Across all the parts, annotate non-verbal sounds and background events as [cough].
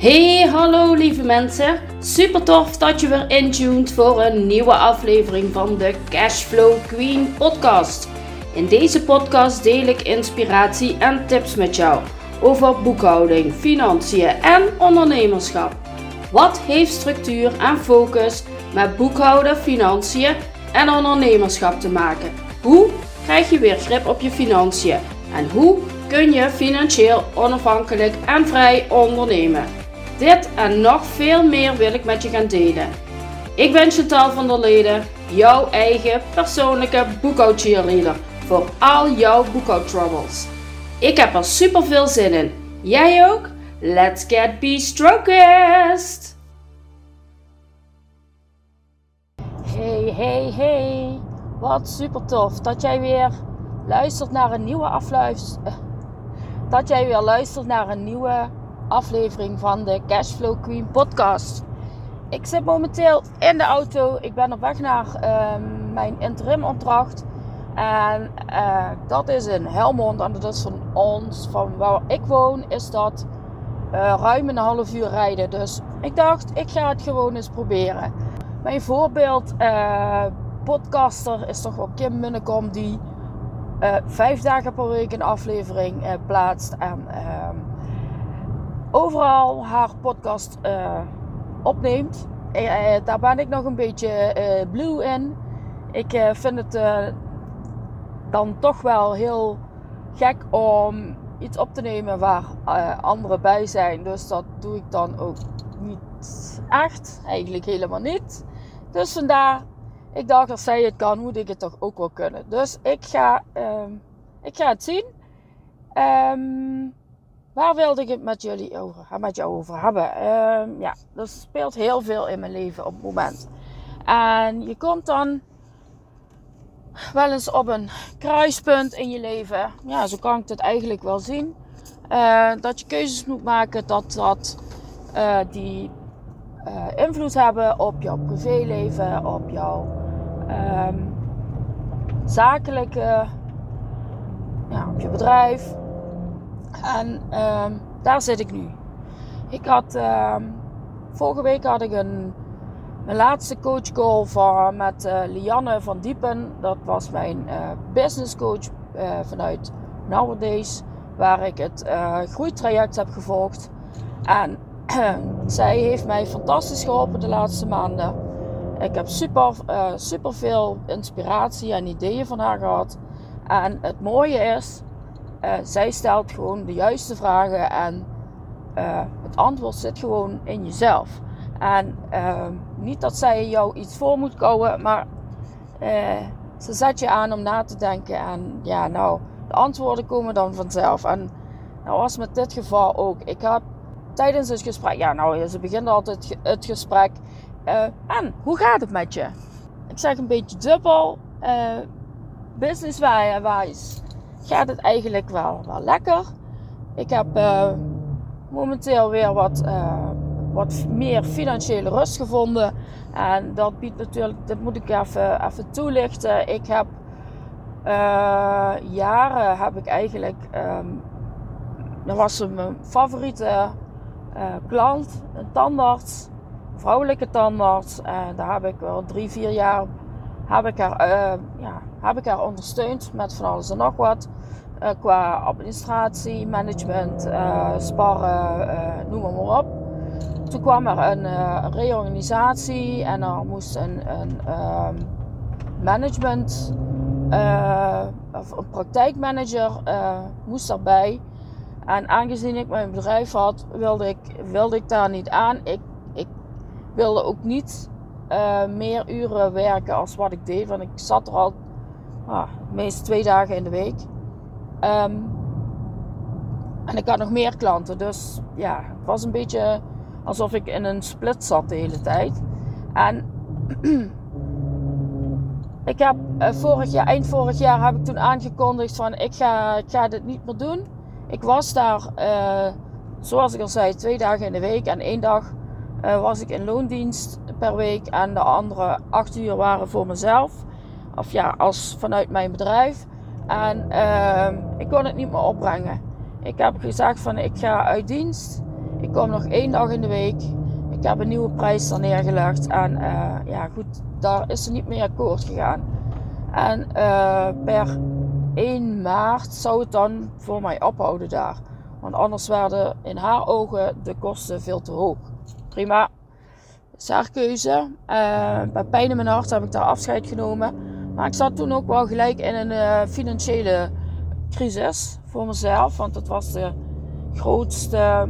Hey, hallo lieve mensen. Super tof dat je weer intuned voor een nieuwe aflevering van de Cashflow Queen podcast. In deze podcast deel ik inspiratie en tips met jou over boekhouding, financiën en ondernemerschap. Wat heeft structuur en focus met boekhouden, financiën en ondernemerschap te maken? Hoe krijg je weer grip op je financiën? En hoe kun je financieel onafhankelijk en vrij ondernemen? Dit en nog veel meer wil ik met je gaan delen. Ik ben Chantal van der Leden, jouw eigen persoonlijke boekhoudcheerleader voor al jouw boekhoudtroubles. Ik heb er super veel zin in. Jij ook? Let's get be-strokest! Hey, hey, hey. Wat super tof dat jij weer luistert naar een nieuwe afluister. Eh, dat jij weer luistert naar een nieuwe aflevering van de Cashflow Queen podcast. Ik zit momenteel in de auto. Ik ben op weg naar uh, mijn interim opdracht. En uh, dat is in Helmond. En dat is van ons, van waar ik woon, is dat uh, ruim een half uur rijden. Dus ik dacht, ik ga het gewoon eens proberen. Mijn voorbeeld uh, podcaster is toch wel Kim Munnekom die vijf dagen per week een aflevering plaatst. En ehm, overal haar podcast opneemt. daar ben ik nog een beetje blue in. Ik vind het dan toch wel heel gek om iets op te nemen waar uh, anderen bij zijn. Dus dat doe ik dan ook niet echt. Eigenlijk helemaal niet. Dus vandaar, ik dacht als zij het kan, moet ik het toch ook wel kunnen. Dus ik ga, uh, ik ga het zien. Um, waar wilde ik het met jullie over, met jou over hebben? Um, ja, er speelt heel veel in mijn leven op het moment. En je komt dan wel eens op een kruispunt in je leven. Ja, zo kan ik het eigenlijk wel zien. Uh, dat je keuzes moet maken dat, dat uh, die uh, invloed hebben op jouw privéleven, op jouw um, zakelijke, ja, op je bedrijf. En um, daar zit ik nu. Ik had um, vorige week had ik een mijn laatste coach call van, met uh, Lianne van Diepen. Dat was mijn uh, business coach uh, vanuit Nowadays. Waar ik het groeitraject heb gevolgd. En [clears throat] zij heeft mij fantastisch geholpen de laatste maanden. Ik heb super, super veel inspiratie en ideeën van haar gehad. En het mooie is, zij stelt gewoon de juiste vragen. En het antwoord zit gewoon in jezelf. En uh, niet dat zij jou iets voor moet kouwen, maar uh, ze zet je aan om na te denken. En ja, nou, de antwoorden komen dan vanzelf. En nou was met dit geval ook. Ik had tijdens het gesprek, ja, nou, ze begint altijd het gesprek. En hoe gaat het met je? Ik zeg een beetje dubbel. Business-wise gaat het eigenlijk wel, wel lekker. Ik heb momenteel weer wat wat meer financiële rust gevonden. En dat biedt natuurlijk, dat moet ik even, even toelichten. Ik heb uh, jaren heb ik eigenlijk, um, dat was mijn favoriete klant, een tandarts, vrouwelijke tandarts. En daar heb ik wel drie, vier jaar heb ik haar, uh, ja, heb ik haar ondersteund met van alles en nog wat. qua administratie, management, sparren, noem maar, op toen kwam er een uh, reorganisatie en er moest een, een uh, management uh, of een praktijkmanager uh, moest erbij. En aangezien ik mijn bedrijf had, wilde ik, wilde ik daar niet aan. Ik, ik wilde ook niet meer uren werken als wat ik deed, want ik zat er al ah, meest twee dagen in de week. Um, en ik had nog meer klanten, dus ja, het was een beetje alsof ik in een split zat de hele tijd. En [clears throat] ik heb uh, vorig jaar, eind vorig jaar heb ik toen aangekondigd van ik ga, ik ga dit niet meer doen. Ik was daar, uh, zoals ik al zei, twee dagen in de week. En één dag was ik in loondienst per week. En de andere acht uur waren voor mezelf. Of ja, als vanuit mijn bedrijf. En ik kon het niet meer opbrengen. Ik heb gezegd van ik ga uit dienst. Ik kom nog één dag in de week. Ik heb een nieuwe prijs daar neergelegd. En uh, ja, goed, daar is ze niet mee akkoord gegaan. En uh, per 1 maart zou het dan voor mij ophouden daar. Want anders werden in haar ogen de kosten veel te hoog. Prima, is keuze. Uh, bij pijn in mijn hart heb ik daar afscheid genomen. Maar ik zat toen ook wel gelijk in een financiële crisis voor mezelf. Want dat was de grootste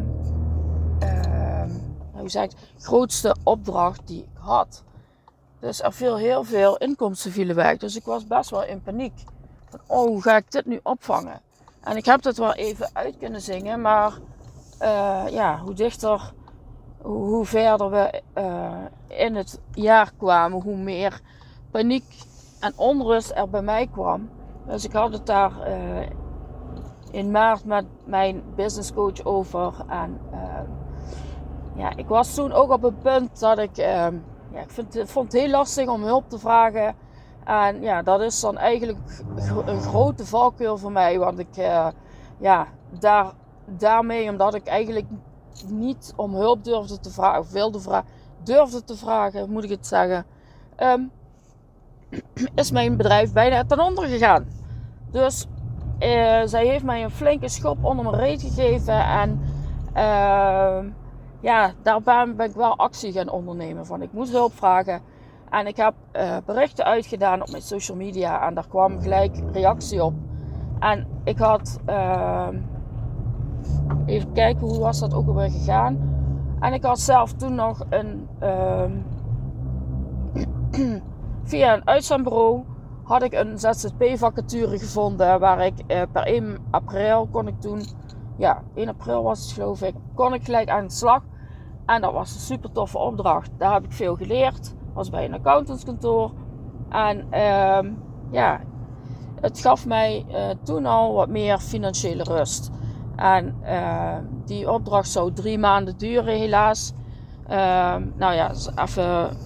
hoe zeg ik, grootste opdracht die ik had. Dus er viel heel veel inkomsten vielen weg. Dus ik was best wel in paniek. Van, oh, hoe ga ik dit nu opvangen? En ik heb dat wel even uit kunnen zingen. Maar ja, hoe dichter, hoe, verder we uh, in het jaar kwamen, hoe meer paniek en onrust er bij mij kwam. Dus ik had het daar uh, in maart met mijn business coach over. En ja, ik was toen ook op het punt dat ik, uh, ja, ik vond het heel lastig om hulp te vragen. En ja, dat is dan eigenlijk een grote valkuil voor mij. Want ik, ja, daar, daarmee, omdat ik eigenlijk niet om hulp durfde te vragen, of wilde vragen, durfde te vragen, moet ik het zeggen, um, is mijn bedrijf bijna ten onder gegaan. Dus uh, zij heeft mij een flinke schop onder mijn reet gegeven en uh, ja, daarbij ben ik wel actie gaan ondernemen. Van ik moet hulp vragen. En ik heb uh, berichten uitgedaan op mijn social media. En daar kwam gelijk reactie op. En ik had. Uh, even kijken, hoe was dat ook alweer gegaan? En ik had zelf toen nog een. Uh, [clears throat] via een uitzendbureau had ik een ZZP-vacature gevonden. Waar ik uh, per 1 april kon ik toen. Ja, 1 april was het geloof ik. Kon ik gelijk aan de slag. En dat was een super toffe opdracht. Daar heb ik veel geleerd. Was bij een accountantskantoor. En uh, ja, het gaf mij uh, toen al wat meer financiële rust. En uh, die opdracht zou drie maanden duren, helaas. Ehm, nou ja, even.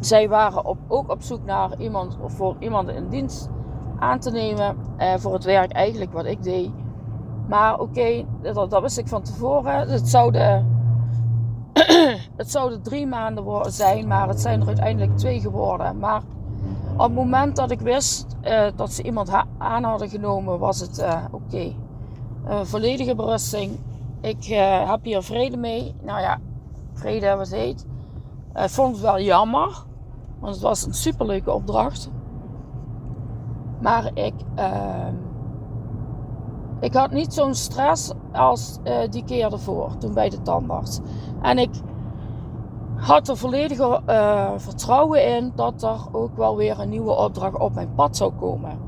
Zij waren op, ook op zoek naar iemand, voor iemand in dienst aan te nemen. Uh, voor het werk eigenlijk wat ik deed. Maar oké, dat, dat wist ik van tevoren. Het zou de [clears throat] het zouden drie maanden zijn, maar het zijn er uiteindelijk twee geworden. Maar op het moment dat ik wist uh, dat ze iemand aan hadden genomen, was het uh, oké. Volledige berusting. Ik eh, heb hier vrede mee. Nou ja, vrede wat heet. Ik vond het wel jammer, want het was een superleuke opdracht. Maar ik, ehm, ik had niet zo'n stress als die keer ervoor, toen bij de tandarts. En ik had er volledige vertrouwen in dat er ook wel weer een nieuwe opdracht op mijn pad zou komen.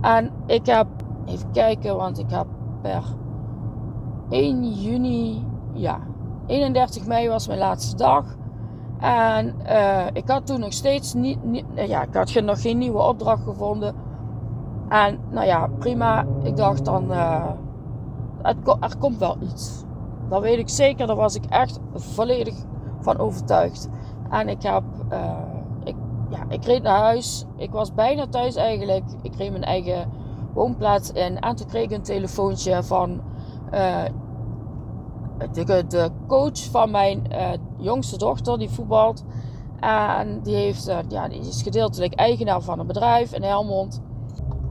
En ik heb, even kijken, want ik heb per 1 juni, ja, 31 mei was mijn laatste dag. En uh, ik had toen nog steeds niet, niet, ja, ik had nog geen nieuwe opdracht gevonden. En nou ja, prima. Ik dacht dan, uh, het, er komt wel iets. Dat weet ik zeker. Daar was ik echt volledig van overtuigd. En ik heb, ik, ja, ik reed naar huis. Ik was bijna thuis eigenlijk. Ik reed mijn eigen woonplaats. En toen kreeg ik een telefoontje van uh, de, coach van mijn uh, jongste dochter, die voetbalt. En die, heeft, ja, die is gedeeltelijk eigenaar van een bedrijf in Helmond.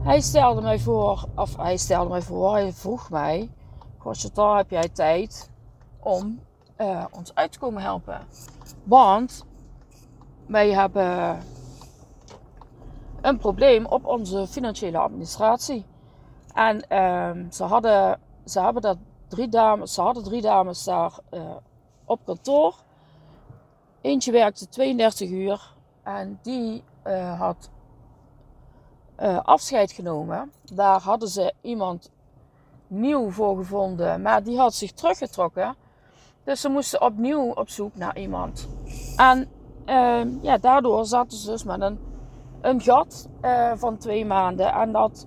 Hij stelde mij voor, of hij stelde mij voor, hij vroeg mij: dan heb jij tijd om ons uit te komen helpen? Want wij hebben een probleem op onze financiële administratie. En uh, ze, hadden, ze, hebben dat drie dames, ze hadden drie dames daar uh, op kantoor. Eentje werkte 32 uur en die uh, had afscheid genomen. Daar hadden ze iemand nieuw voor gevonden, maar die had zich teruggetrokken. Dus ze moesten opnieuw op zoek naar iemand. En uh, ja, daardoor zaten ze dus met een, een gat uh, van twee maanden. En dat,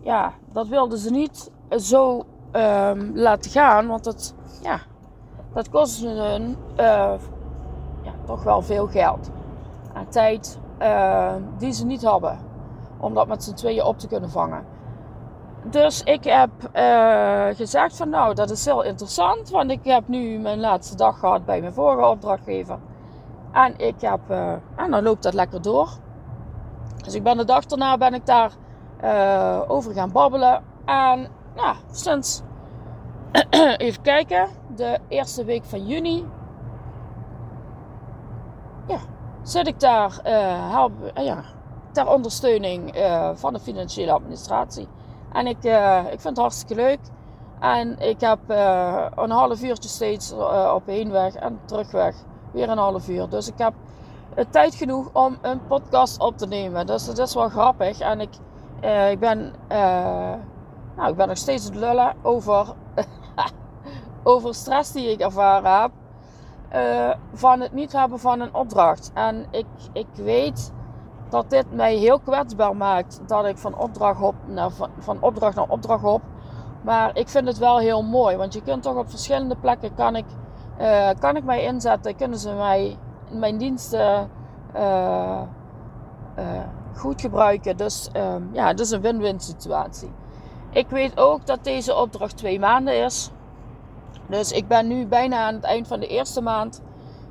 ja, dat wilden ze niet zo uh, laten gaan, want het, ja, dat kostte hun uh, ja, toch wel veel geld. En tijd die ze niet hadden om dat met z'n tweeën op te kunnen vangen. dus ik heb gezegd van nou, dat is heel interessant. Want ik heb nu mijn laatste dag gehad bij mijn vorige opdrachtgever. En ik heb, en dan loopt dat lekker door. Dus ik ben de dag daarna ben ik daar uh, over gaan babbelen. En nou, sinds, [clears throat] even kijken, de eerste week van juni. Ja, zit ik daar help, ja, ter ondersteuning van de financiële administratie. En ik, ik vind het hartstikke leuk. En ik heb een half uurtje steeds op heenweg en terugweg weer een half uur. Dus ik heb tijd genoeg om een podcast op te nemen. Dus dat is wel grappig. En ik, ik, ben, nou, ik ben nog steeds het lullen over, [laughs] over stress die ik ervaren heb. van het niet hebben van een opdracht. En ik, ik weet dat dit mij heel kwetsbaar maakt. Dat ik van opdracht, op, naar, van opdracht naar opdracht op. Maar ik vind het wel heel mooi. Want je kunt toch op verschillende plekken kan ik, kan ik mij inzetten. Kunnen ze mij mijn diensten uh, goed gebruiken. Dus ehm, ja, het is een win-win situatie. Ik weet ook dat deze opdracht twee maanden is. Dus ik ben nu bijna aan het eind van de eerste maand.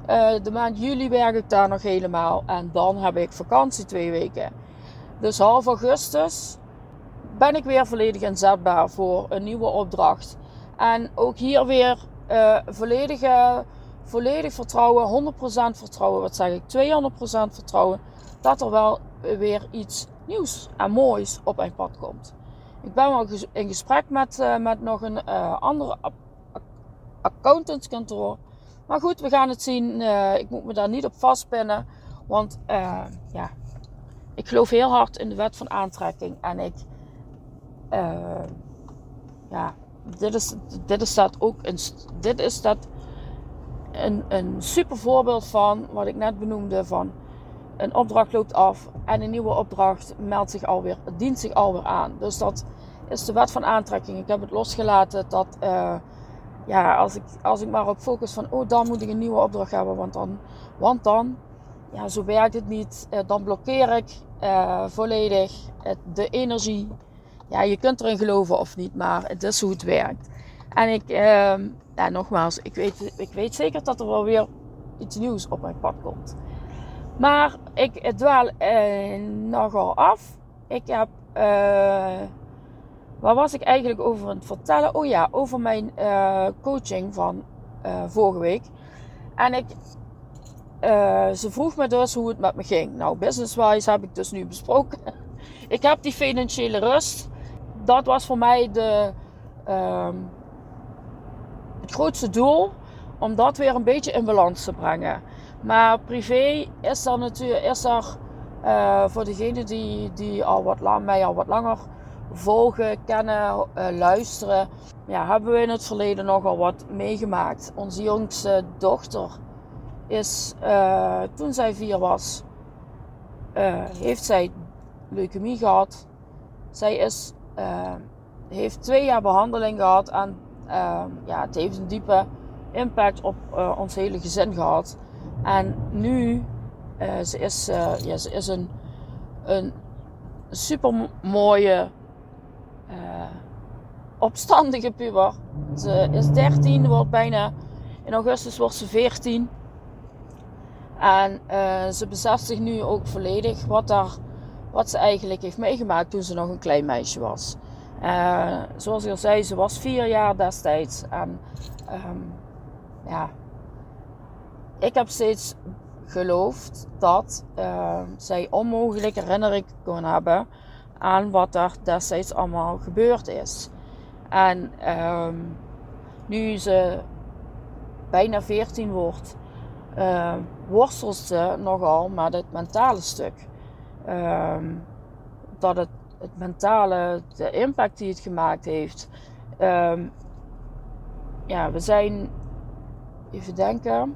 Uh, de maand juli werk ik daar nog helemaal. En dan heb ik vakantie twee weken. Dus half augustus ben ik weer volledig inzetbaar voor een nieuwe opdracht. En ook hier weer uh, volledige, volledig vertrouwen, 100% vertrouwen. Wat zeg ik? 200% vertrouwen dat er wel weer iets nieuws en moois op mijn pad komt. Ik ben wel in gesprek met, uh, met nog een uh, andere accountantskantoor. Maar goed, we gaan het zien. Uh, ik moet me daar niet op vastpinnen. Want ja, ik geloof heel hard in de wet van aantrekking. En ik, ja, dit is, dit is dat ook dit is dat een, een super voorbeeld van wat ik net benoemde van een opdracht loopt af en een nieuwe opdracht meldt zich alweer, dient zich alweer aan. Dus dat is de wet van aantrekking. Ik heb het losgelaten dat ja, als ik, als ik maar op focus van, oh, dan moet ik een nieuwe opdracht hebben, want dan, want dan ja, zo werkt het niet. Eh, dan blokkeer ik uh, volledig de energie. Ja, je kunt erin geloven of niet, maar het is hoe het werkt. En ik, uh, ja, nogmaals, ik weet, ik weet zeker dat er wel weer iets nieuws op mijn pad komt. Maar ik dwaal uh, nogal af. Ik heb Waar was ik eigenlijk over aan het vertellen? Oh ja, over mijn uh, coaching van vorige week. En ik, ze vroeg me dus hoe het met me ging. Nou, business-wise heb ik dus nu besproken. [laughs] ik heb die financiële rust. Dat was voor mij de, uh, het grootste doel. Om dat weer een beetje in balans te brengen. Maar privé is er natuurlijk is er, voor degene die, die al wat, mij al wat langer volgen, kennen, uh, luisteren. Ja, hebben we in het verleden nogal wat meegemaakt. Onze jongste dochter is, uh, toen zij vier was, heeft zij leukemie gehad. Zij is, heeft twee jaar behandeling gehad en ja, het heeft een diepe impact op ons hele gezin gehad. En nu, ze is, ja, ze is een, een super mooie opstandige puber. Ze is 13, wordt bijna in augustus wordt ze 14. En ze beseft zich nu ook volledig wat, daar, wat ze eigenlijk heeft meegemaakt toen ze nog een klein meisje was. Uh, zoals ik al zei, ze was vier jaar destijds. En um, ja, ik heb steeds geloofd dat uh, zij onmogelijk herinnering kon hebben aan wat er destijds allemaal gebeurd is. En um, nu ze bijna 14 wordt, uh, worstelt ze nogal met het mentale stuk. Dat het, het mentale, de impact die het gemaakt heeft. Um, ja, we zijn, even denken.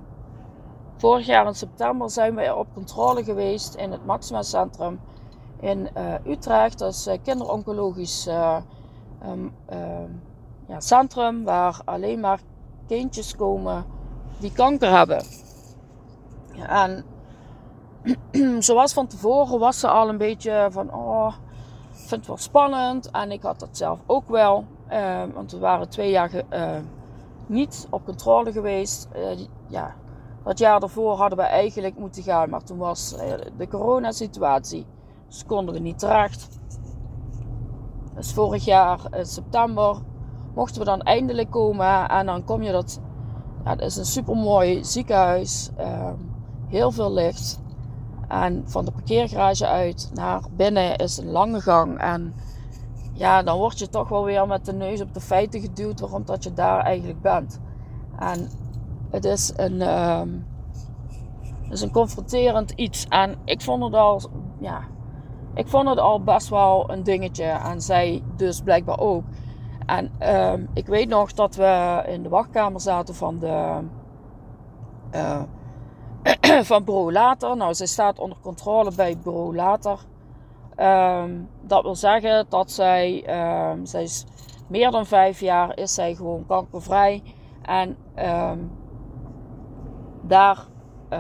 Vorig jaar in september zijn we op controle geweest in het Maxima Centrum in uh, Utrecht. Dat is uh, kinderoncologisch uh, um, ja, centrum waar alleen maar kindjes komen die kanker hebben. En [clears throat] zoals van tevoren was ze al een beetje van, oh, vind het wel spannend en ik had dat zelf ook wel. Uh, want we waren twee jaar uh, niet op controle geweest. Uh, ja, dat jaar daarvoor hadden we eigenlijk moeten gaan, maar toen was de coronasituatie. Dus konden we niet terecht. Dus vorig jaar in september mochten we dan eindelijk komen. En dan kom je dat. Ja, dat is een super mooi ziekenhuis. Ehm, heel veel licht. En van de parkeergarage uit naar binnen is een lange gang. En ja, dan word je toch wel weer met de neus op de feiten geduwd waarom dat je daar eigenlijk bent. En het is een, um, het is een confronterend iets. En ik vond het al, ja, ik vond het al best wel een dingetje. En zij dus blijkbaar ook. En um, ik weet nog dat we in de wachtkamer zaten van de. Uh, [clears throat] van bureau later. Nou, zij staat onder controle bij bureau later. Um, dat wil zeggen dat zij, um, zij is meer dan vijf jaar is zij gewoon kankervrij. En um, daar, uh,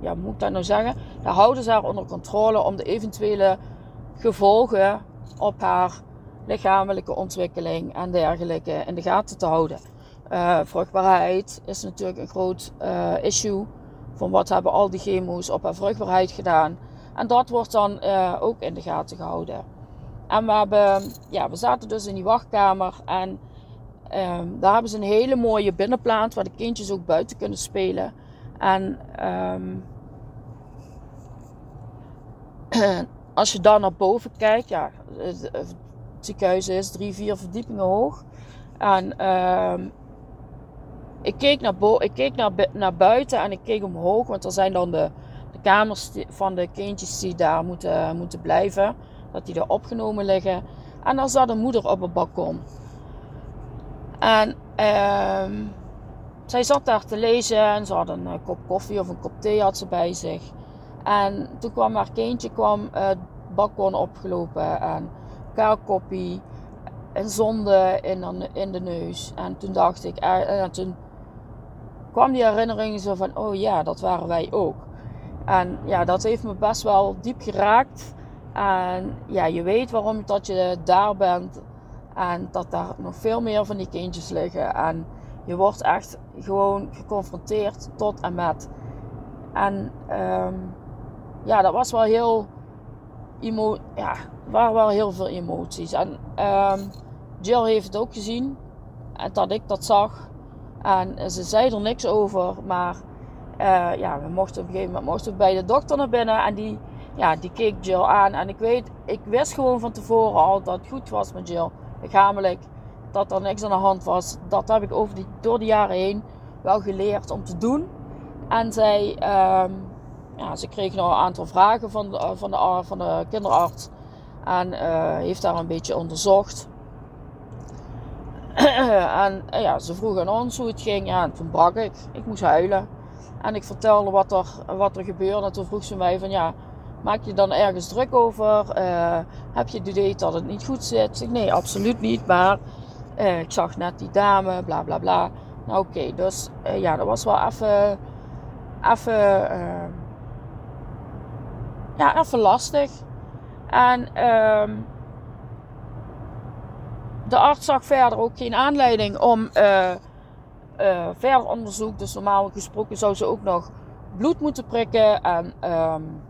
ja, moet ik dat nou zeggen? Daar houden ze haar onder controle om de eventuele gevolgen op haar lichamelijke ontwikkeling en dergelijke in de gaten te houden. Uh, vruchtbaarheid is natuurlijk een groot uh, issue. Van wat hebben al die chemo's op haar vruchtbaarheid gedaan. En dat wordt dan uh, ook in de gaten gehouden. En we, hebben, ja, we zaten dus in die wachtkamer. En um, daar hebben ze een hele mooie binnenplaat waar de kindjes ook buiten kunnen spelen. En um, [clears throat] als je dan naar boven kijkt, ja, het, ziekenhuis is drie, vier verdiepingen hoog. En um, ik keek, naar, ik keek naar, naar buiten en ik keek omhoog, want er zijn dan de, de kamers van de kindjes die daar moeten, moeten blijven. Dat die er opgenomen liggen. En daar zat een moeder op het balkon. En uh, zij zat daar te lezen en ze had een uh, kop koffie of een kop thee had ze bij zich. En toen kwam haar kindje kwam, uh, het balkon opgelopen en kaarkoppie en zonde in, in de neus. En toen dacht ik, uh, toen kwam die herinnering zo van, oh ja, dat waren wij ook. En ja, dat heeft me best wel diep geraakt. En ja, je weet waarom dat je daar bent. En dat daar nog veel meer van die kindjes liggen. En je wordt echt gewoon geconfronteerd tot en met. En um, ja, dat was wel heel. Emo ja, waren wel heel veel emoties. En um, Jill heeft het ook gezien. En dat ik dat zag. En ze zei er niks over, maar uh, ja, we mochten op een gegeven moment mochten bij de dokter naar binnen. En die, ja, die keek Jill aan. En ik weet, ik wist gewoon van tevoren al dat het goed was met Jill. Lichamelijk, dat er niks aan de hand was. Dat heb ik over die, door de jaren heen wel geleerd om te doen. En zij, um, ja, ze kreeg nog een aantal vragen van de, van de, van de kinderarts. En uh, heeft daar een beetje onderzocht. [clears throat] en eh, ja, ze vroegen aan ons hoe het ging. Ja, en toen brak ik. Ik moest huilen. En ik vertelde wat er, wat er gebeurde. En toen vroeg ze mij van ja, maak je dan ergens druk over? Uh, heb je het idee dat het niet goed zit? Ik nee, absoluut niet. Maar uh, ik zag net die dame, bla bla bla. Nou oké, dus ja, dat was wel even, even, ja, even lastig. En um, de arts zag verder ook geen aanleiding om uh, verder onderzoek. Dus normaal gesproken zou ze ook nog bloed moeten prikken. En, um,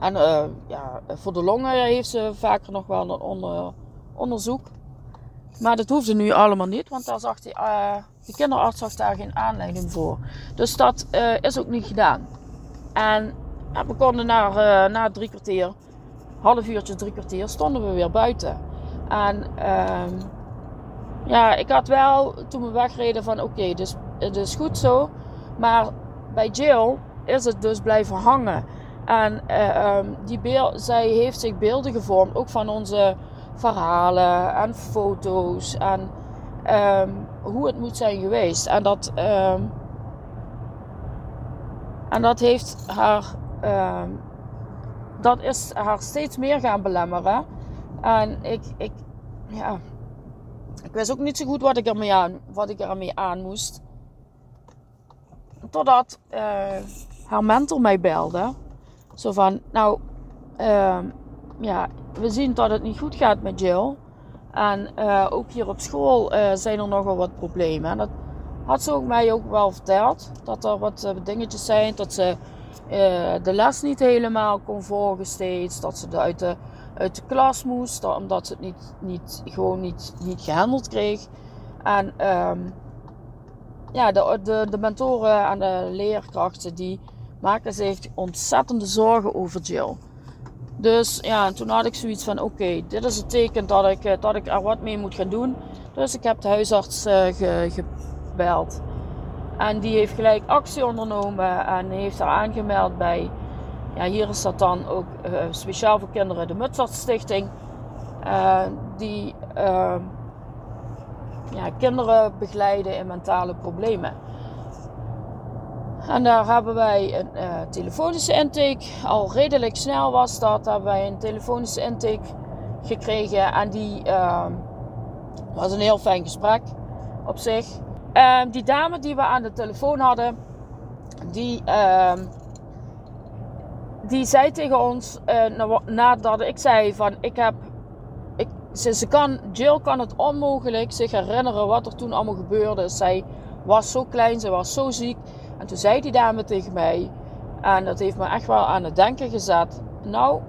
en uh, ja, voor de longen heeft ze vaker nog wel een onder, onderzoek. Maar dat hoefde nu allemaal niet, want daar zag die, de kinderarts zag daar geen aanleiding voor. Dus dat is ook niet gedaan. En we konden na drie kwartier half uurtje, drie kwartier stonden we weer buiten. En um, ja, ik had wel toen we wegreden van oké, dus het is goed zo. Maar bij Jill is het dus blijven hangen. En um, die beeld, zij heeft zich beelden gevormd, ook van onze verhalen en foto's en um, hoe het moet zijn geweest. En dat, en dat heeft haar dat is haar steeds meer gaan belemmeren. En ik, ik, ja, ik wist ook niet zo goed wat ik ermee aan, wat ik ermee aan moest. Totdat uh, haar mentor mij belde. Zo van, nou, ehm, ja, we zien dat het niet goed gaat met Jill. En uh, ook hier op school uh, zijn er nogal wat problemen. En dat had ze ook mij ook wel verteld. Dat er wat dingetjes zijn. Dat ze de les niet helemaal kon volgen steeds. Dat ze uit de, uit de klas moest. Omdat ze het niet, niet, gewoon niet, niet gehandeld kreeg. En um, ja, de, de, de mentoren en de leerkrachten die maken zich ontzettende zorgen over Jill. Dus ja, toen had ik zoiets van: oké, dit is het teken dat ik, eh, dat ik er wat mee moet gaan doen. Dus ik heb de huisarts uh, gebeld. En die heeft gelijk actie ondernomen en heeft haar aangemeld bij, ja, hier is dat dan ook uh, speciaal voor kinderen, de Mutsarts-stichting. die ja, kinderen begeleiden in mentale problemen. En daar hebben wij een uh, telefonische intake. Al redelijk snel was dat. Hebben wij een telefonische intake gekregen. En die uh, was een heel fijn gesprek op zich. Uh, die dame die we aan de telefoon hadden. Die, ehm, die zei tegen ons. Eh, nadat ik zei van ik heb. Ik, ze, kan, Jill kan het onmogelijk zich herinneren wat er toen allemaal gebeurde. Zij was zo klein, ze was zo ziek. En toen zei die dame tegen mij, en dat heeft me echt wel aan het denken gezet. Nou,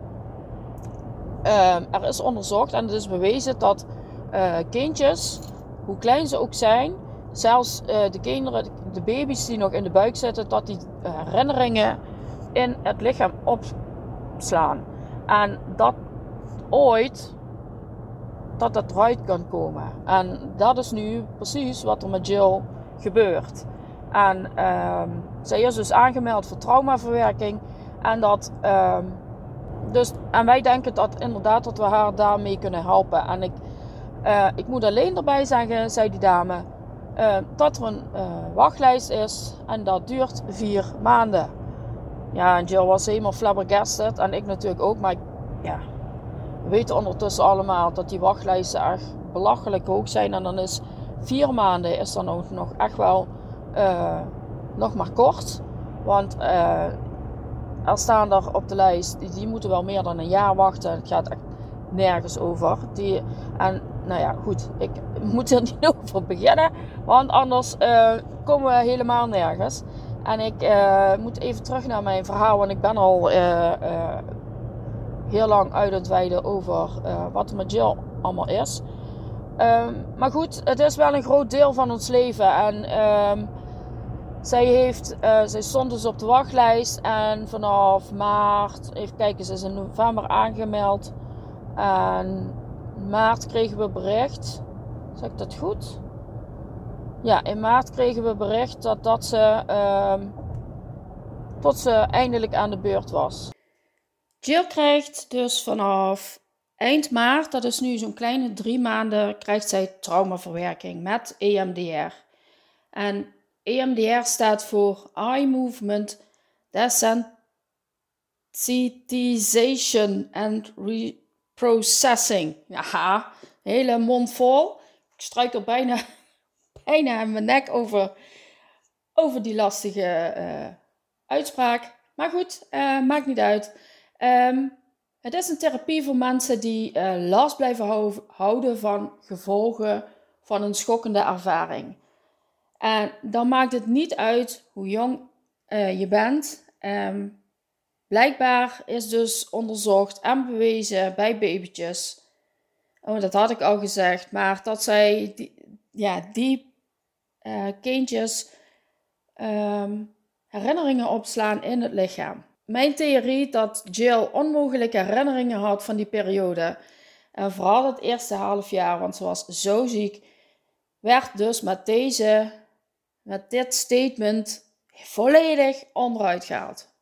uh, er is onderzocht en het is bewezen dat uh, kindjes, hoe klein ze ook zijn, zelfs uh, de kinderen, de baby's die nog in de buik zitten, dat die herinneringen in het lichaam opslaan. En dat ooit dat dat eruit kan komen. En dat is nu precies wat er met Jill gebeurt. En um, zij is dus aangemeld voor traumaverwerking. En, dat, um, dus, en wij denken dat inderdaad dat we haar daarmee kunnen helpen. En ik, uh, ik moet alleen erbij zeggen, zei die dame, uh, dat er een uh, wachtlijst is. En dat duurt vier maanden. Ja, en Jill was helemaal flabbergasted. En ik natuurlijk ook. Maar ja, we weten ondertussen allemaal dat die wachtlijsten echt belachelijk hoog zijn. En dan is vier maanden is dan ook nog echt wel uh, nog maar kort. Want er staan er op de lijst, die, die, moeten wel meer dan een jaar wachten. Het gaat echt nergens over. Die, en nou ja, goed, ik moet er [laughs] niet over beginnen. Want anders uh, komen we helemaal nergens. En ik moet even terug naar mijn verhaal, want ik ben al heel lang uit het wijden over wat er met Jill allemaal is. Um, maar goed, het is wel een groot deel van ons leven. En um, zij, heeft, zij stond dus op de wachtlijst en vanaf maart, even kijken, ze is in november aangemeld. En maart kregen we bericht, zeg ik dat goed? Ja, in maart kregen we bericht dat, dat ze, uh, tot ze eindelijk aan de beurt was. Jill krijgt dus vanaf eind maart, dat is nu zo'n kleine drie maanden, krijgt zij traumaverwerking met EMDR. En EMDR staat voor Eye Movement Desensitization and Reprocessing. Ja, hele mond vol. Ik struik er bijna, [laughs] bijna mijn nek over, over die lastige uh, uitspraak. Maar goed, uh, maakt niet uit. Um, het is een therapie voor mensen die uh, last blijven houden van gevolgen van een schokkende ervaring. En dan maakt het niet uit hoe jong je bent. Um, blijkbaar is dus onderzocht en bewezen bij babytjes. Oh, dat had ik al gezegd. Maar dat zij die, ja, die uh, kindjes um, herinneringen opslaan in het lichaam. Mijn theorie dat Jill onmogelijke herinneringen had van die periode. En vooral het eerste half jaar, want ze was zo ziek. Werd dus met deze met dit statement volledig onderuit gehaald.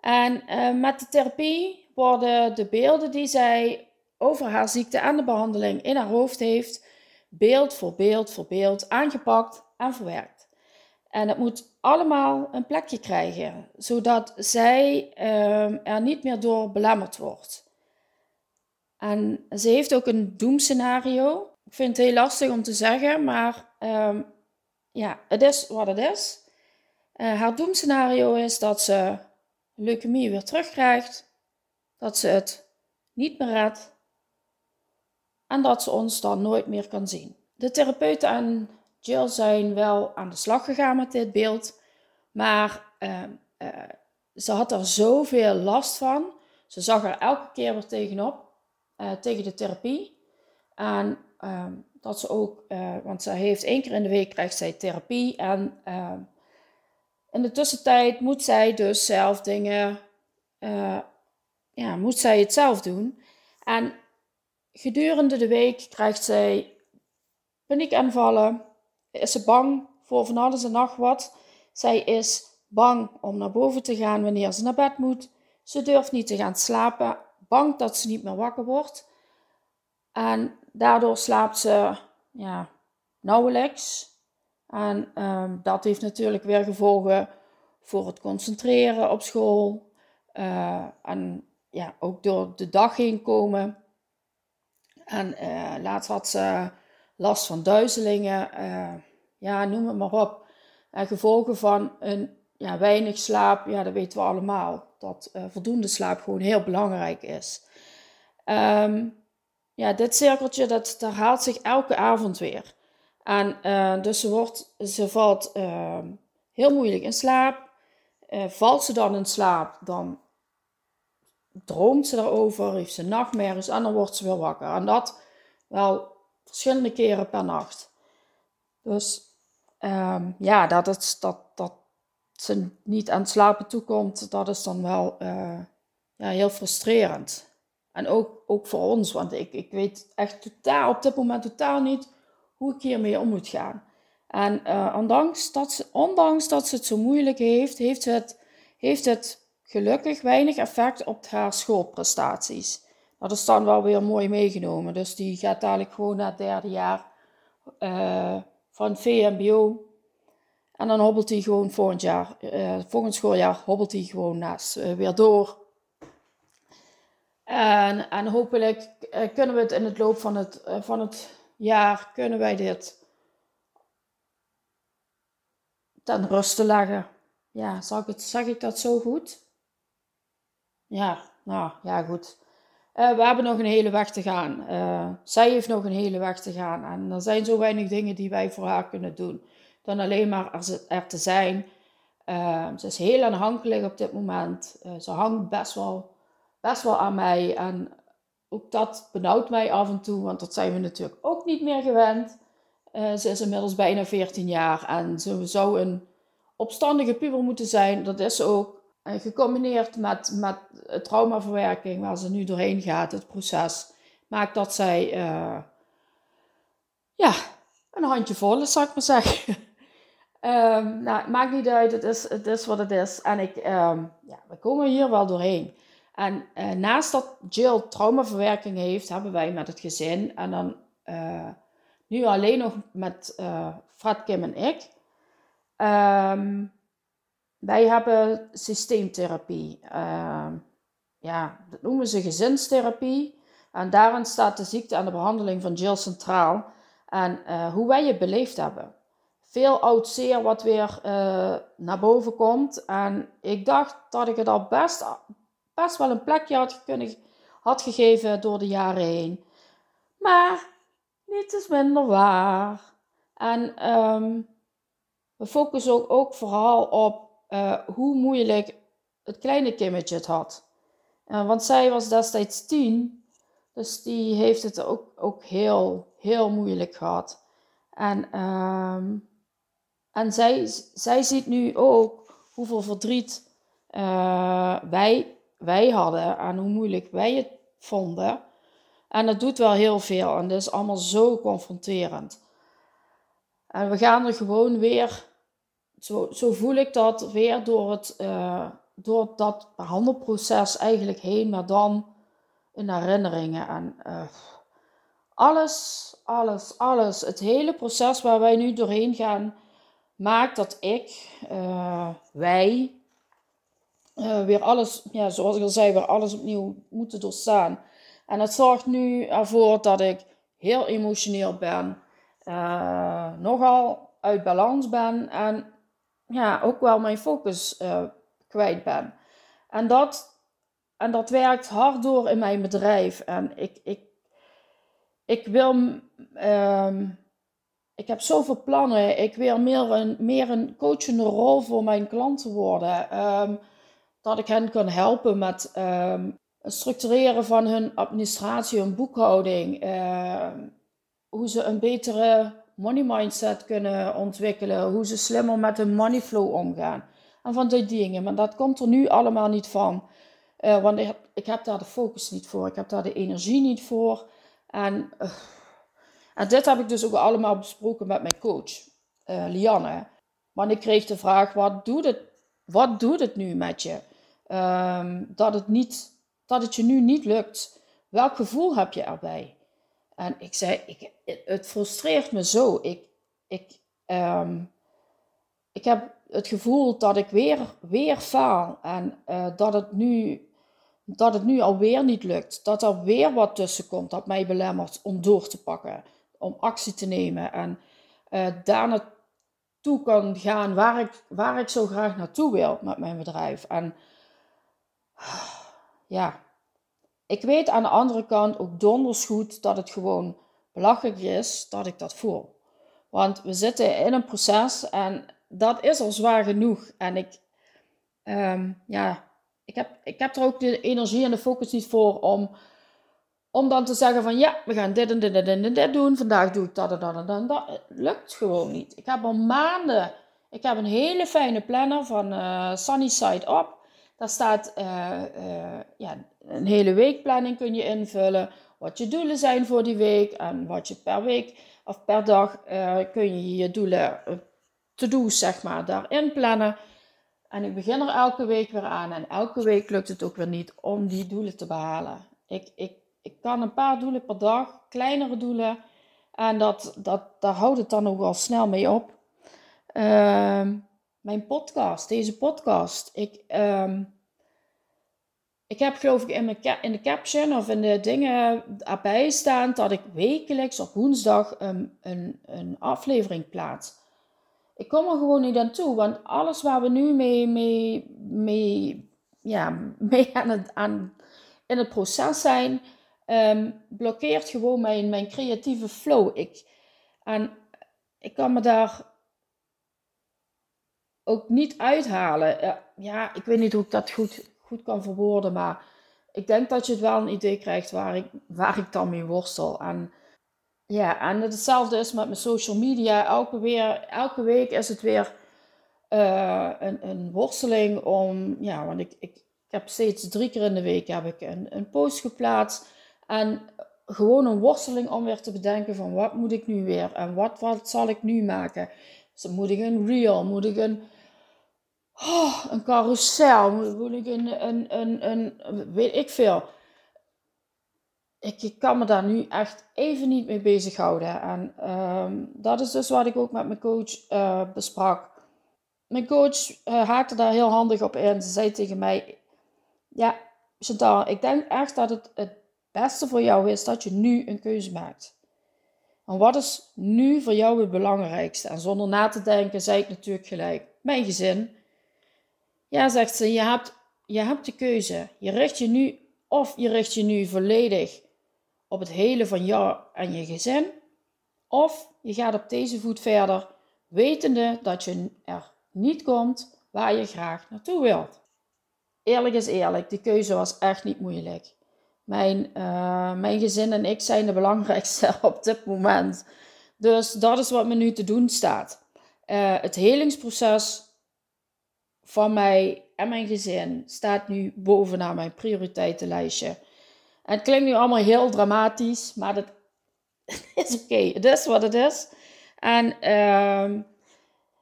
En uh, met de therapie worden de beelden die zij over haar ziekte en de behandeling in haar hoofd heeft, beeld voor beeld voor beeld aangepakt en verwerkt. En het moet allemaal een plekje krijgen, zodat zij uh, er niet meer door belemmerd wordt. En ze heeft ook een doemscenario. Ik vind het heel lastig om te zeggen, maar uh, ja, het is wat het is. Uh, haar doemscenario is dat ze leukemie weer terugkrijgt. dat ze het niet meer redt en dat ze ons dan nooit meer kan zien. De therapeuten en Jill zijn wel aan de slag gegaan met dit beeld, maar uh, uh, ze had er zoveel last van. Ze zag er elke keer weer tegenop, uh, tegen de therapie. En ehm, dat ze ook, want ze heeft één keer in de week krijgt zij therapie en ehm, in de tussentijd moet zij dus zelf dingen, ja, moet zij het zelf doen. En gedurende de week krijgt zij paniekaanvallen, is ze bang voor van alles en nog wat. Zij is bang om naar boven te gaan wanneer ze naar bed moet. Ze durft niet te gaan slapen, bang dat ze niet meer wakker wordt. En daardoor slaapt ze ja, nauwelijks. En ehm, dat heeft natuurlijk weer gevolgen voor het concentreren op school. Uh, en ja, ook door de dag heen komen. En uh, laatst had ze last van duizelingen. Uh, ja, noem het maar op. En gevolgen van een ja, weinig slaap, ja, dat weten we allemaal. Dat voldoende slaap gewoon heel belangrijk is. Um, ja, dit cirkeltje, dat herhaalt zich elke avond weer. En uh, dus ze, wordt, ze valt uh, heel moeilijk in slaap. valt ze dan in slaap, dan droomt ze erover, heeft ze nachtmerries en dan wordt ze weer wakker. En dat wel verschillende keren per nacht. Dus um, ja, dat, het, dat, dat ze niet aan het slapen toekomt, dat is dan wel uh, ja, heel frustrerend. En ook, ook voor ons, want ik, ik weet echt totaal op dit moment totaal niet hoe ik hiermee om moet gaan. En uh, ondanks, dat ze, ondanks dat ze het zo moeilijk heeft, heeft het, heeft het gelukkig weinig effect op haar schoolprestaties. Dat is dan wel weer mooi meegenomen. Dus die gaat dadelijk gewoon naar het derde jaar uh, van VMBO. En dan hobbelt hij gewoon volgend jaar, uh, volgend schooljaar, hobbelt hij gewoon naast weer door. En, en hopelijk kunnen we het in het loop van het, van het jaar, kunnen wij dit ten ruste leggen. Ja, zeg ik, ik dat zo goed? Ja, nou ja, goed. Uh, we hebben nog een hele weg te gaan. Uh, zij heeft nog een hele weg te gaan. En er zijn zo weinig dingen die wij voor haar kunnen doen. Dan alleen maar er, er te zijn. Uh, ze is heel aanhankelijk op dit moment. ze hangt best wel, best wel aan mij. En ook dat benauwt mij af en toe. Want dat zijn we natuurlijk ook niet meer gewend. ze is inmiddels bijna 14 jaar. En ze zou een opstandige puber moeten zijn. Dat is ook. En gecombineerd met, met traumaverwerking waar ze nu doorheen gaat, het proces, maakt dat zij uh, ja, een handje vol is, zou ik maar zeggen. um, [laughs] nou, maakt niet uit, het is, het is wat het is. En ik, um, ja, we komen hier wel doorheen. En uh, naast dat Jill traumaverwerking heeft, hebben wij met het gezin en dan uh, nu alleen nog met Fred, Kim en ik. Um, wij hebben systeemtherapie. Uh, ja, dat noemen ze gezinstherapie. En daarin staat de ziekte en de behandeling van Jill centraal. En uh, hoe wij het beleefd hebben. Veel oud zeer wat weer uh, naar boven komt. En ik dacht dat ik het al best, best wel een plekje had, had gegeven door de jaren heen. Maar niet is minder waar. En um, we focussen ook, vooral op uh, hoe moeilijk het kleine Kimmetje het had. Uh, want zij was destijds tien, dus die heeft het ook, ook heel, heel moeilijk gehad. En, um, en zij, zij ziet nu ook hoeveel verdriet uh, wij, wij hadden en hoe moeilijk wij het vonden. En dat doet wel heel veel en dat is allemaal zo confronterend. En we gaan er gewoon weer zo, zo voel ik dat weer door, het, uh, door dat behandelproces eigenlijk heen, maar dan in herinneringen. En uh, alles, alles, alles, het hele proces waar wij nu doorheen gaan, maakt dat ik, uh, wij, weer alles, ja, zoals ik al zei, weer alles opnieuw moeten doorstaan. En het zorgt nu ervoor dat ik heel emotioneel ben, nogal uit balans ben en ja, ook wel mijn focus uh, kwijt ben. En dat en dat werkt hard door in mijn bedrijf. En ik, ik, ik wil. Ehm, ik heb zoveel plannen. Ik wil meer een, meer een coachende rol voor mijn klanten worden. Ehm, dat ik hen kan helpen met um, het structureren van hun administratie, hun boekhouding. hoe ze een betere money mindset kunnen ontwikkelen. Hoe ze slimmer met hun money flow omgaan. En van die dingen. Maar dat komt er nu allemaal niet van. Uh, want ik heb, ik heb, daar de focus niet voor. Ik heb daar de energie niet voor. En, uh, en dit heb ik dus ook allemaal besproken met mijn coach, Lianne. Want ik kreeg de vraag, wat doet het, wat doet het nu met je? Um, dat, het niet, dat het je nu niet lukt. Welk gevoel heb je erbij? En ik zei, ik, het frustreert me zo. Ik, ik, um, ik heb het gevoel dat ik weer, weer faal. En uh, dat, het nu, dat het nu alweer niet lukt. Dat er weer wat tussen komt dat mij belemmert om door te pakken. Om actie te nemen. En uh, daar naartoe kan gaan waar ik, waar ik zo graag naartoe wil met mijn bedrijf. En ja, ik weet aan de andere kant ook donders goed dat het gewoon belachelijk is dat ik dat voel. Want we zitten in een proces en dat is al zwaar genoeg. En ik, um, ja, ik heb, ik heb er ook de energie en de focus niet voor om, om dan te zeggen van ja, we gaan dit en dit en dit en dit doen. Vandaag doe ik dat en dat en dat. Dat lukt gewoon niet. Ik heb al maanden, ik heb een hele fijne planner van uh, Sunny Side Up. Daar staat uh, uh, ja, een hele weekplanning kun je invullen. Wat je doelen zijn voor die week en wat je per week of per dag kun je je doelen to-do's, zeg maar, daarin plannen. En ik begin er elke week weer aan. En elke week lukt het ook weer niet om die doelen te behalen. Ik, ik, ik kan een paar doelen per dag, kleinere doelen. En dat, dat, daar houdt het dan ook al snel mee op. Uh, mijn podcast, deze podcast. Ik, uh, ik heb geloof ik in, mijn in de caption of in de dingen erbij staan dat ik wekelijks op woensdag een, een, een aflevering plaats ik kom er gewoon niet aan toe. Want alles waar we nu mee, mee, mee, ja, [laughs] mee aan het, aan, in het proces zijn, um, blokkeert gewoon mijn, mijn creatieve flow. Ik, en ik kan me daar ook niet uithalen. Ja, ik weet niet hoe ik dat goed, goed kan verwoorden, maar ik denk dat je het wel een idee krijgt waar ik, waar ik dan mee worstel. En ja, en hetzelfde is met mijn social media. Elke, weer, elke week is het weer uh, een, een worsteling om, ja, want ik, ik, heb steeds drie keer in de week heb ik een, een post geplaatst. En gewoon een worsteling om weer te bedenken van wat moet ik nu weer en wat, wat zal ik nu maken. Dus moet ik een reel, moet ik een, oh, een carousel, moet, ik een, een, een, een, weet ik veel ik, kan me daar nu echt even niet mee bezighouden. En um, dat is dus wat ik ook met mijn coach uh, besprak. Mijn coach uh, haakte daar heel handig op in. Ze zei tegen mij: Ja, Chantal, ik denk echt dat het het beste voor jou is dat je nu een keuze maakt. En wat is nu voor jou het belangrijkste? En zonder na te denken, zei ik natuurlijk gelijk: Mijn gezin. Ja, zegt ze, je hebt, je hebt de keuze. Je richt je nu, of je richt je nu volledig op het hele van jou en je gezin. Of je gaat op deze voet verder, wetende dat je er niet komt waar je graag naartoe wilt. Eerlijk is eerlijk, die keuze was echt niet moeilijk. Mijn, uh, mijn gezin en ik zijn de belangrijkste [laughs] op dit moment. Dus dat is wat me nu te doen staat. Uh, het helingsproces van mij en mijn gezin staat nu bovenaan mijn prioriteitenlijstje het klinkt nu allemaal heel dramatisch, maar dat [laughs] is oké. Het is wat het is. En uh,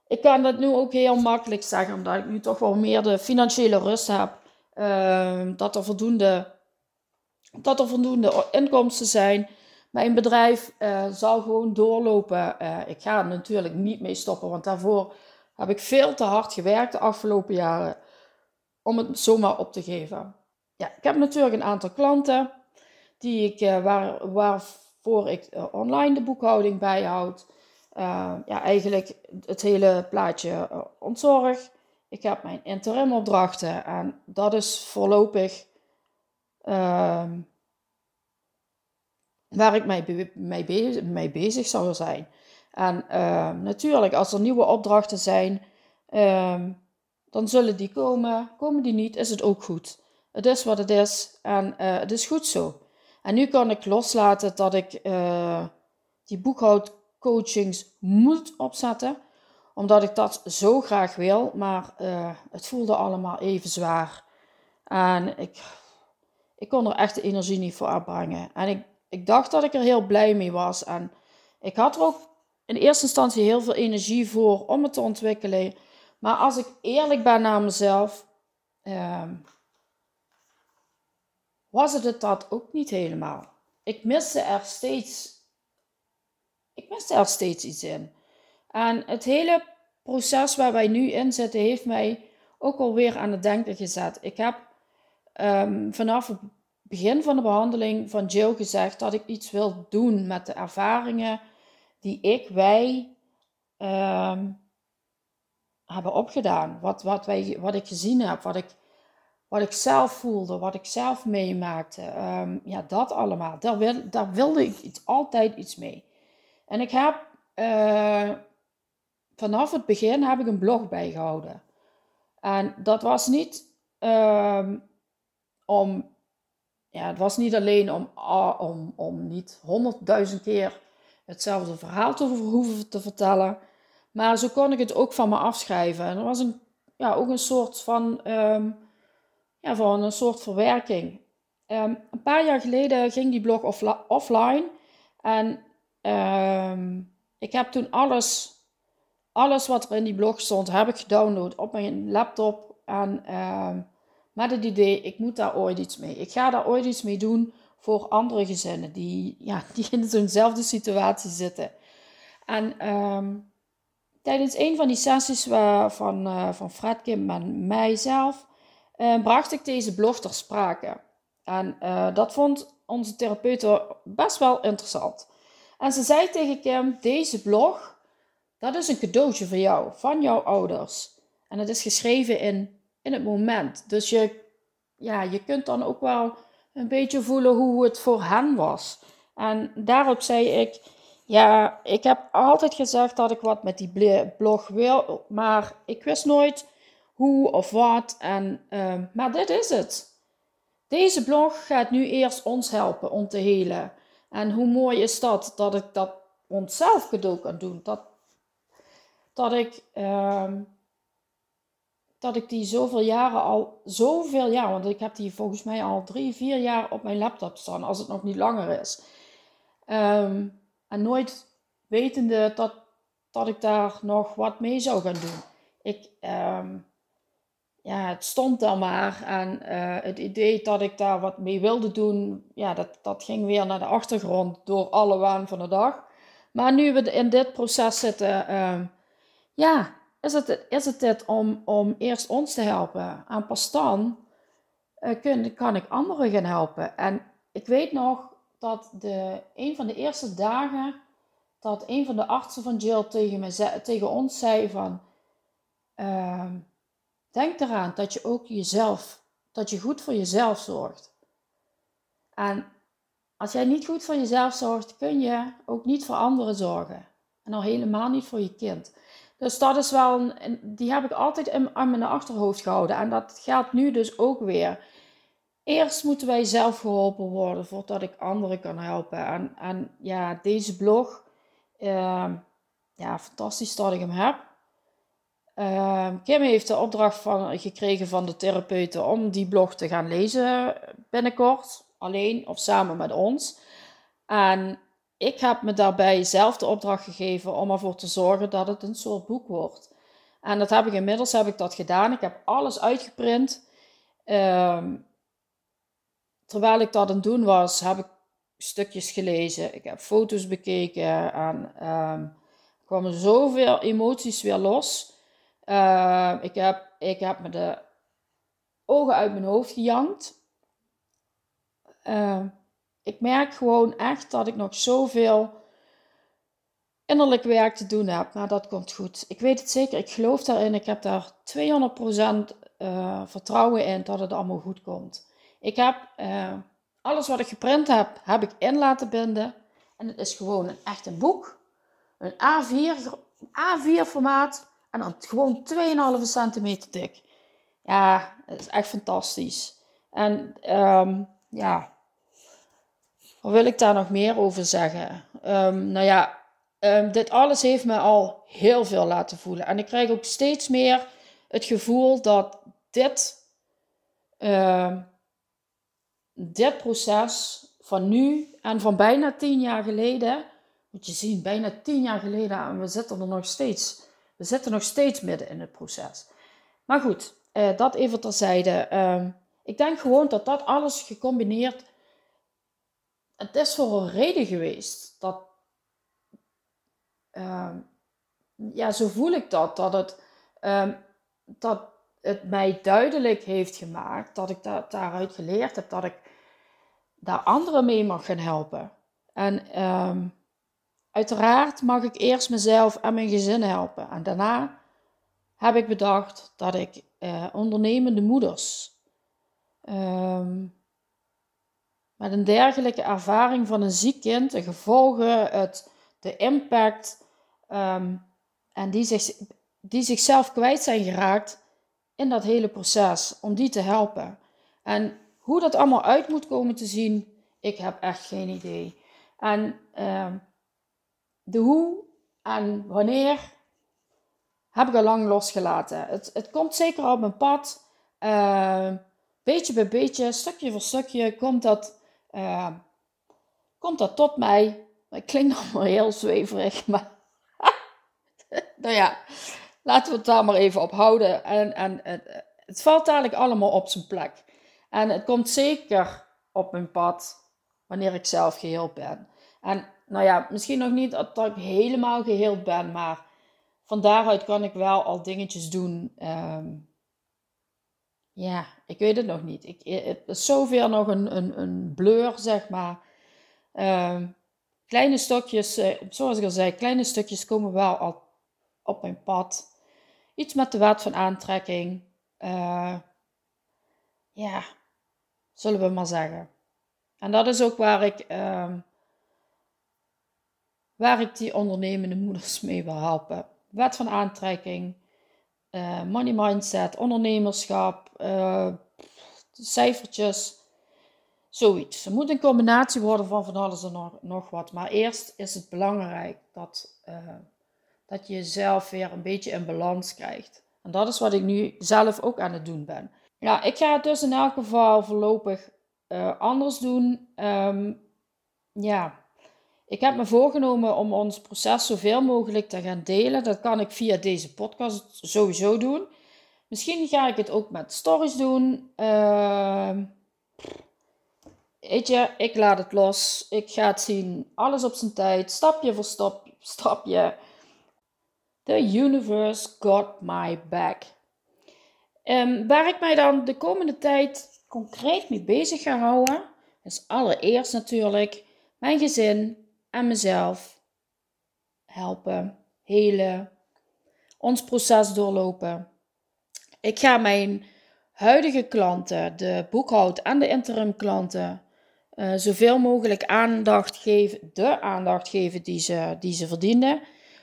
ik kan dat nu ook heel makkelijk zeggen, omdat ik nu toch wel meer de financiële rust heb. Uh, dat, er voldoende, dat er voldoende inkomsten zijn. Mijn bedrijf uh, zal gewoon doorlopen. Uh, ik ga er natuurlijk niet mee stoppen, want daarvoor heb ik veel te hard gewerkt de afgelopen jaren om het zomaar op te geven. Ja, ik heb natuurlijk een aantal klanten die ik, uh, waar, waarvoor ik uh, online de boekhouding bijhoud. Uh, ja, eigenlijk het hele plaatje ontzorg. Ik heb mijn interim opdrachten en dat is voorlopig ehm, waar ik mee, mee, bezig, mee bezig zou zijn. En ehm, natuurlijk, als er nieuwe opdrachten zijn, ehm, dan zullen die komen. Komen die niet, is het ook goed. Het is wat het is en uh, het is goed zo. En nu kan ik loslaten dat ik uh, die boekhoudcoachings moet opzetten, omdat ik dat zo graag wil, maar uh, het voelde allemaal even zwaar. En ik, ik kon er echt de energie niet voor opbrengen. En ik, ik dacht dat ik er heel blij mee was. En ik had er ook in eerste instantie heel veel energie voor om het te ontwikkelen. Maar als ik eerlijk ben naar mezelf, uh, was het het dat ook niet helemaal. Ik miste er steeds, ik miste er steeds iets in. En het hele proces waar wij nu in zitten, heeft mij ook alweer aan het denken gezet. Ik heb um, vanaf het begin van de behandeling van Jill gezegd dat ik iets wil doen met de ervaringen die ik, wij um, hebben opgedaan. Wat, wat, wij, wat ik gezien heb, wat ik, wat ik zelf voelde, wat ik zelf meemaakte. Um, ja, dat allemaal. Daar, wil, wilde ik iets, altijd iets mee. En ik heb uh, vanaf het begin heb ik een blog bijgehouden. En dat was niet um, om, ja, het was niet alleen om, ah, om, om niet honderdduizend keer hetzelfde verhaal te hoeven te vertellen. Maar zo kon ik het ook van me afschrijven. En er was een, ja, ook een soort van, um, ja, van een soort verwerking. Um, een paar jaar geleden ging die blog offline. En um, ik heb toen alles, alles wat er in die blog stond, heb ik gedownload op mijn laptop. En met het idee, ik moet daar ooit iets mee. Ik ga daar ooit iets mee doen voor andere gezinnen die, ja, [laughs] die in zo'nzelfde situatie zitten. En um, tijdens een van die sessies van, uh, van Fred Kim en mijzelf, uh, bracht ik deze blog ter sprake. En uh, dat vond onze therapeut best wel interessant. En ze zei tegen Kim, deze blog, dat is een cadeautje voor jou, van jouw ouders. En het is geschreven in, in het moment. Dus je, ja, je kunt dan ook wel een beetje voelen hoe het voor hen was. En daarop zei ik, ja, ik heb altijd gezegd dat ik wat met die blog wil, maar ik wist nooit hoe of wat. En, uh, maar dit is het. Deze blog gaat nu eerst ons helpen om te helen. En hoe mooi is dat, dat ik dat onszelf cadeau kan doen. Dat, dat ik... Uh, dat ik die zoveel jaren al, zoveel jaar, want ik heb die volgens mij al drie, vier jaar op mijn laptop staan, als het nog niet langer is. Um, en nooit wetende dat, dat ik daar nog wat mee zou gaan doen. Ik, um, ja, het stond dan maar en uh, het idee dat ik daar wat mee wilde doen, ja, dat, dat ging weer naar de achtergrond door alle waan van de dag. Maar nu we in dit proces zitten, um, ja, is het, is het dit om, om eerst ons te helpen. En pas dan uh, kan ik anderen gaan helpen. En ik weet nog dat de, een van de eerste dagen dat een van de artsen van Jill tegen, tegen ons zei van... Uh, denk eraan dat je ook jezelf, dat je goed voor jezelf zorgt. En als jij niet goed voor jezelf zorgt, kun je ook niet voor anderen zorgen. En al helemaal niet voor je kind. Dus dat is wel, een, die heb ik altijd in, aan mijn achterhoofd gehouden. En dat geldt nu dus ook weer. Eerst moeten wij zelf geholpen worden voordat ik anderen kan helpen. En, en ja, deze blog, uh, ja, fantastisch dat ik hem heb. Uh, Kim heeft de opdracht van, gekregen van de therapeuten om die blog te gaan lezen binnenkort. Alleen of samen met ons. En ik heb me daarbij zelf de opdracht gegeven om ervoor te zorgen dat het een soort boek wordt. En dat heb ik inmiddels heb ik dat gedaan. Ik heb alles uitgeprint. Um, terwijl ik dat aan het doen was, heb ik stukjes gelezen. Ik heb foto's bekeken en um, kwamen zoveel emoties weer los. Uh, ik, heb, ik heb me de ogen uit mijn hoofd gejankt. Uh, ik merk gewoon echt dat ik nog zoveel innerlijk werk te doen heb. Maar dat komt goed. Ik weet het zeker. Ik geloof daarin. Ik heb daar 200% uh, eh, vertrouwen in dat het allemaal goed komt. Ik heb eh, alles wat ik geprint heb, heb ik in laten binden. En het is gewoon een echt een boek. Een A4, A4 formaat. En dan gewoon 2,5 centimeter dik. Ja, het is echt fantastisch. En um, ja, wat wil ik daar nog meer over zeggen? Um, nou ja, um, dit alles heeft me al heel veel laten voelen. En ik krijg ook steeds meer het gevoel dat dit, dit proces van nu en van bijna tien jaar geleden, moet je zien, bijna tien jaar geleden en we zitten er nog steeds, we zitten nog steeds midden in het proces. Maar goed, uh, dat even terzijde. Uh, ik denk gewoon dat dat alles gecombineerd, het is voor een reden geweest. Dat, uh, ja, zo voel ik dat, dat het, ehm, dat het mij duidelijk heeft gemaakt, dat ik da daaruit geleerd heb, dat ik daar anderen mee mag gaan helpen. En ehm, uiteraard mag ik eerst mezelf en mijn gezin helpen. En daarna heb ik bedacht dat ik uh, ondernemende moeders ehm, met een dergelijke ervaring van een ziek kind, de gevolgen, het, de impact um, en die, zich, die zichzelf kwijt zijn geraakt in dat hele proces, om die te helpen. En hoe dat allemaal uit moet komen te zien, ik heb echt geen idee. En uh, de hoe en wanneer heb ik al lang losgelaten. Het, het komt zeker op mijn pad. Uh, beetje bij beetje, stukje voor stukje, komt dat, uh, komt dat tot mij. Het klinkt allemaal heel zweverig, maar [laughs] nou ja, laten we het daar maar even op houden. En, en het, het valt dadelijk allemaal op zijn plek. En het komt zeker op mijn pad wanneer ik zelf geheeld ben. En nou ja, misschien nog niet dat ik helemaal geheeld ben, maar van daaruit kan ik wel al dingetjes doen. Ehm, ja, ik weet het nog niet. Ik, het is zoveel nog een, een, een blur, zeg maar. Um, kleine stukjes, eh, zoals ik al zei, kleine stukjes komen wel al op mijn pad. Iets met de wet van aantrekking. Uh, ja, zullen we maar zeggen. En dat is ook waar ik, uh, waar ik die ondernemende moeders mee wil helpen. Wet van aantrekking, uh, money mindset, ondernemerschap, uh, cijfertjes, zoiets. Het moet een combinatie worden van van alles en nog, nog wat. Maar eerst is het belangrijk dat, uh, dat je jezelf weer een beetje in balans krijgt. En dat is wat ik nu zelf ook aan het doen ben. Ja, ik ga het dus in elk geval voorlopig anders doen. Um, ja, ik heb me voorgenomen om ons proces zoveel mogelijk te gaan delen. Dat kan ik via deze podcast sowieso doen. Misschien ga ik het ook met stories doen. Uh, je, ik laat het los. Ik ga het zien. Alles op zijn tijd. Stapje voor stap, stapje. The universe got my back. Um, waar ik mij dan de komende tijd concreet mee bezig ga houden, is allereerst natuurlijk mijn gezin en mezelf helpen, helen, ons proces doorlopen. Ik ga mijn huidige klanten, de boekhoud- en de interim klanten, uh, zoveel mogelijk aandacht geven, de aandacht geven die ze, die ze verdienen.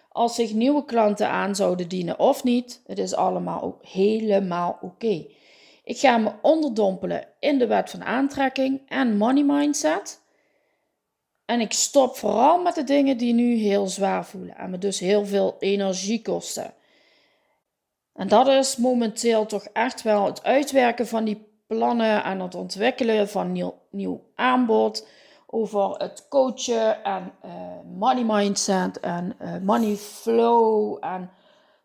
Als zich nieuwe klanten aan zouden dienen of niet, het is allemaal ook helemaal oké. Ik ga me onderdompelen in de wet van aantrekking en money mindset. En ik stop vooral met de dingen die nu heel zwaar voelen en me dus heel veel energie kosten. En dat is momenteel toch echt wel het uitwerken van die plannen en het ontwikkelen van nieuw, nieuw aanbod over het coachen en uh, money mindset en uh, money flow en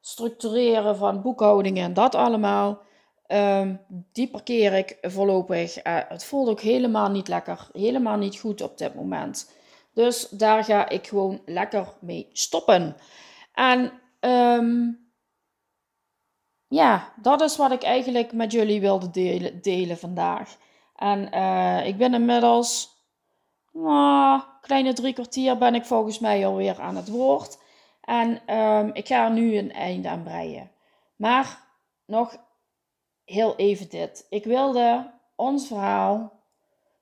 structureren van boekhoudingen en dat allemaal. Um, die parkeer ik voorlopig. Uh, het voelt ook helemaal niet lekker, helemaal niet goed op dit moment. Dus daar ga ik gewoon lekker mee stoppen. En um, ja, dat is wat ik eigenlijk met jullie wilde delen, delen vandaag. En uh, ik ben inmiddels, uh, kleine drie kwartier ben ik volgens mij alweer aan het woord. En um, ik ga er nu een einde aan breien. Maar nog heel even dit. Ik wilde ons verhaal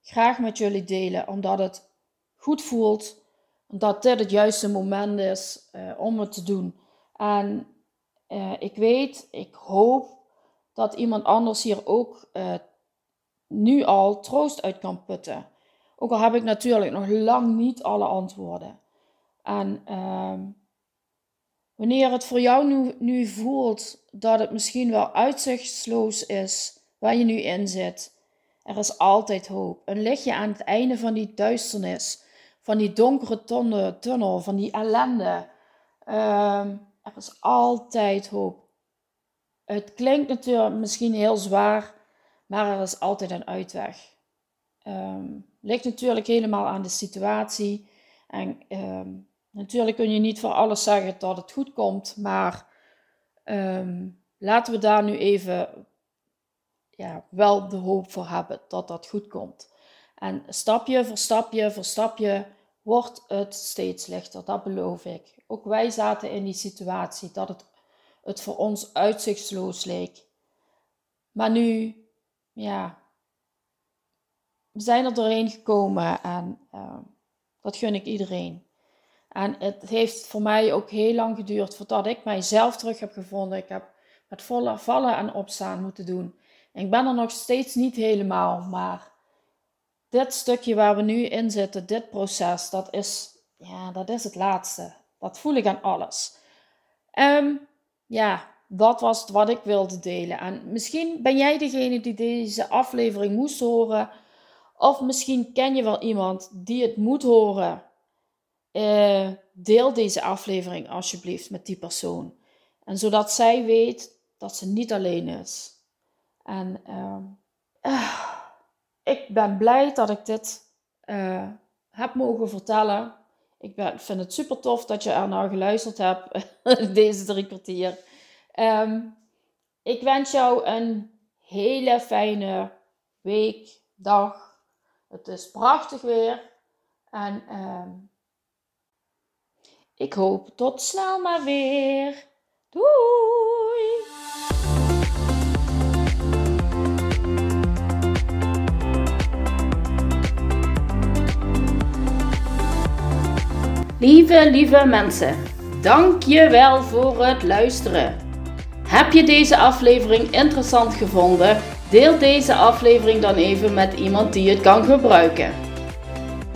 graag met jullie delen, omdat het goed voelt, omdat dit het juiste moment is uh, om het te doen. En uh, ik weet, ik hoop dat iemand anders hier ook uh, nu al troost uit kan putten. Ook al heb ik natuurlijk nog lang niet alle antwoorden. En ehm, wanneer het voor jou nu, nu voelt dat het misschien wel uitzichtsloos is waar je nu in zit, er is altijd hoop. Een lichtje aan het einde van die duisternis, van die donkere tunnel, van die ellende. Ehm, er is altijd hoop. Het klinkt natuurlijk misschien heel zwaar, maar er is altijd een uitweg. Um, ligt natuurlijk helemaal aan de situatie. En ehm, natuurlijk kun je niet voor alles zeggen dat het goed komt, maar ehm, laten we daar nu even ja, wel de hoop voor hebben dat dat goed komt. En stapje voor stapje voor stapje wordt het steeds lichter, dat beloof ik. Ook wij zaten in die situatie dat het, het voor ons uitzichtsloos leek. Maar nu, ja, we zijn er doorheen gekomen en uh, dat gun ik iedereen. En het heeft voor mij ook heel lang geduurd voordat ik mijzelf terug heb gevonden. Ik heb met volle vallen en opstaan moeten doen. ik ben er nog steeds niet helemaal, maar dit stukje waar we nu in zitten, dit proces, dat is, ja, dat is het laatste. Dat voel ik aan alles. Um, ja, dat was wat ik wilde delen. En misschien ben jij degene die deze aflevering moest horen of misschien ken je wel iemand die het moet horen. Uh, deel deze aflevering alsjeblieft met die persoon. En zodat zij weet dat ze niet alleen is. En uh, ik ben blij dat ik dit uh, heb mogen vertellen. Ik ben, vind het super tof dat je er naar geluisterd hebt, [laughs] deze drie kwartier. Um, ik wens jou een hele fijne week, dag, het is prachtig weer. En uh, ik hoop tot snel maar weer. Doei! Lieve, lieve mensen, dank je wel voor het luisteren. Heb je deze aflevering interessant gevonden? Deel deze aflevering dan even met iemand die het kan gebruiken.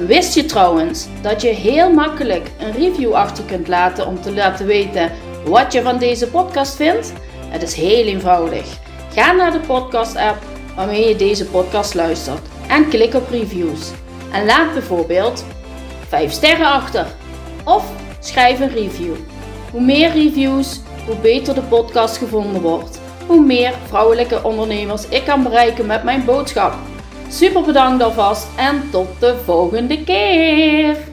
Wist je trouwens dat je heel makkelijk een review achter kunt laten om te laten weten wat je van deze podcast vindt? Het is heel eenvoudig. Ga naar de podcast-app waarmee je deze podcast luistert en klik op reviews. En laat bijvoorbeeld 5 sterren achter of schrijf een review. Hoe meer reviews, hoe beter de podcast gevonden wordt hoe meer vrouwelijke ondernemers ik kan bereiken met mijn boodschap. Super bedankt alvast en tot de volgende keer!